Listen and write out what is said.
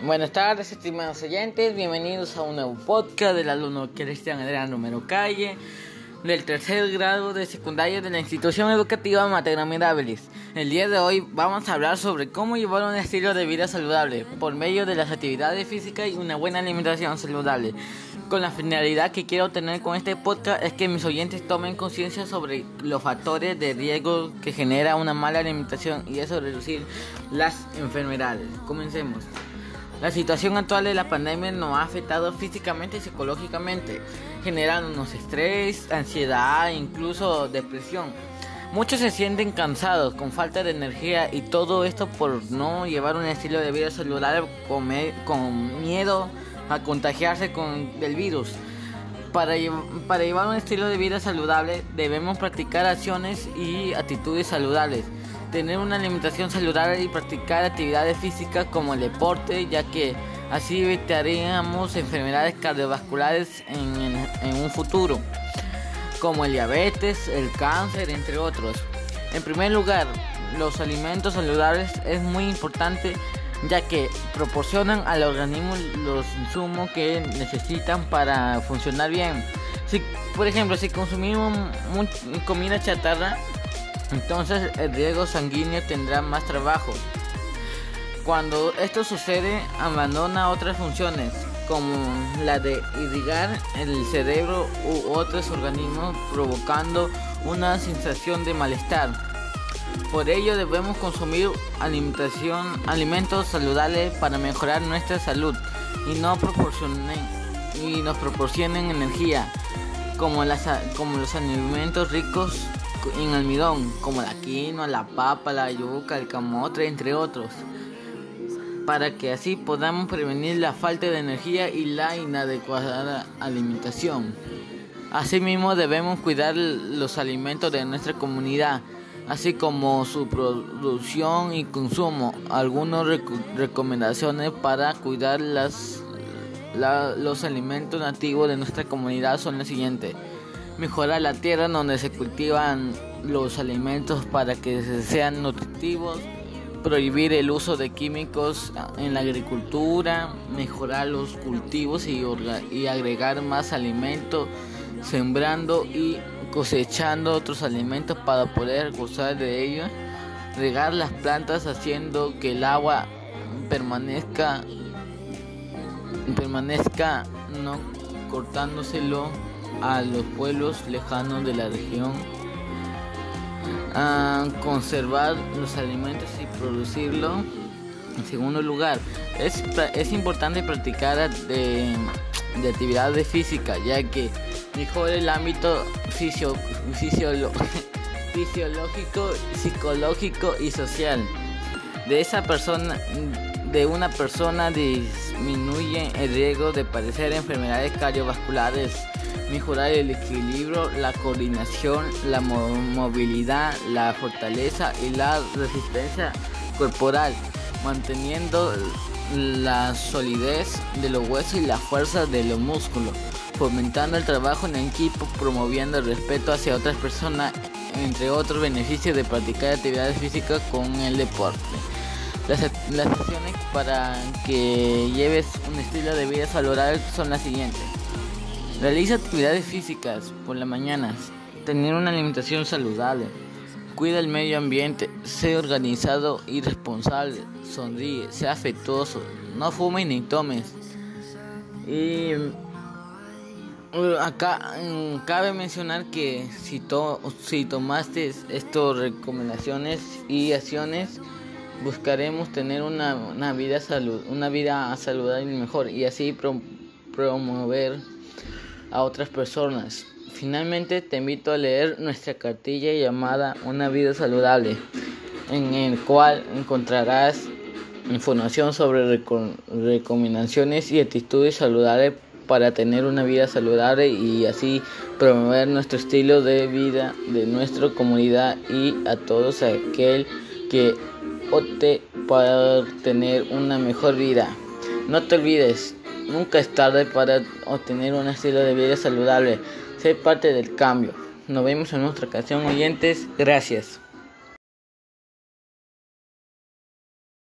Buenas tardes, estimados oyentes. Bienvenidos a un nuevo podcast del alumno Cristian Adrián Romero Calle, del tercer grado de secundaria de la institución educativa Materna Mirabelis. El día de hoy vamos a hablar sobre cómo llevar un estilo de vida saludable por medio de las actividades físicas y una buena alimentación saludable. Con la finalidad que quiero tener con este podcast es que mis oyentes tomen conciencia sobre los factores de riesgo que genera una mala alimentación y eso reducir las enfermedades. Comencemos. La situación actual de la pandemia nos ha afectado físicamente y psicológicamente, generándonos estrés, ansiedad e incluso depresión. Muchos se sienten cansados, con falta de energía y todo esto por no llevar un estilo de vida saludable con, miedo a contagiarse con el virus. Para, para llevar un estilo de vida saludable debemos practicar acciones y actitudes saludables tener una alimentación saludable y practicar actividades físicas como el deporte, ya que así evitaríamos enfermedades cardiovasculares en, un futuro, como el diabetes, el cáncer, entre otros. En primer lugar, los alimentos saludables es muy importante ya que proporcionan al organismo los insumos que necesitan para funcionar bien. Si, por ejemplo, si consumimos comida chatarra, entonces el riego sanguíneo tendrá más trabajo. Cuando esto sucede, abandona otras funciones, como la de irrigar el cerebro u otros organismos, provocando una sensación de malestar. Por ello debemos consumir alimentación, alimentos saludables para mejorar nuestra salud y, no y nos proporcionen energía, como, las, como los alimentos ricos en almidón, como la quinoa, la papa, la yuca, el camote, entre otros, para que así podamos prevenir la falta de energía y la inadecuada alimentación. Asimismo debemos cuidar los alimentos de nuestra comunidad, así como su producción y consumo. Algunas recomendaciones para cuidar las, los alimentos nativos de nuestra comunidad son las siguientes mejorar la tierra donde se cultivan los alimentos para que sean nutritivos, prohibir el uso de químicos en la agricultura, mejorar los cultivos y, agregar más alimentos, sembrando y cosechando otros alimentos para poder gozar de ellos, regar las plantas haciendo que el agua permanezca permanezca no cortándoselo a los pueblos lejanos de la región, a conservar los alimentos y producirlo. En segundo lugar, es, es importante practicar de, de actividades físicas, ya que mejora el ámbito fisio, fisiológico, psicológico y social de esa persona de una persona disminuye el riesgo de padecer enfermedades cardiovasculares mejorar el equilibrio, la coordinación, la movilidad, la fortaleza y la resistencia corporal, manteniendo la solidez de los huesos y la fuerza de los músculos, fomentando el trabajo en equipo, promoviendo el respeto hacia otras personas, entre otros beneficios de practicar actividades físicas con el deporte. Las, las acciones para que lleves un estilo de vida saludable son las siguientes. Realiza actividades físicas por las mañanas. Tener una alimentación saludable. Cuida el medio ambiente. Sé organizado y responsable. Sonríe. Sea afectuoso. No fumes ni tomes. Y uh, acá mm, cabe mencionar que si, si tomaste estas recomendaciones y acciones, buscaremos tener una, vida salud, una vida saludable y mejor y así promover a otras personas. Finalmente te invito a leer nuestra cartilla llamada Una vida saludable, en el cual encontrarás información sobre recomendaciones y actitudes saludables para tener una vida saludable y así promover nuestro estilo de vida de nuestra comunidad y a todos aquel que opte para tener una mejor vida. No te olvides, Nunca es tarde para obtener un estilo de vida saludable. Ser parte del cambio. Nos vemos en nuestra canción oyentes. Gracias.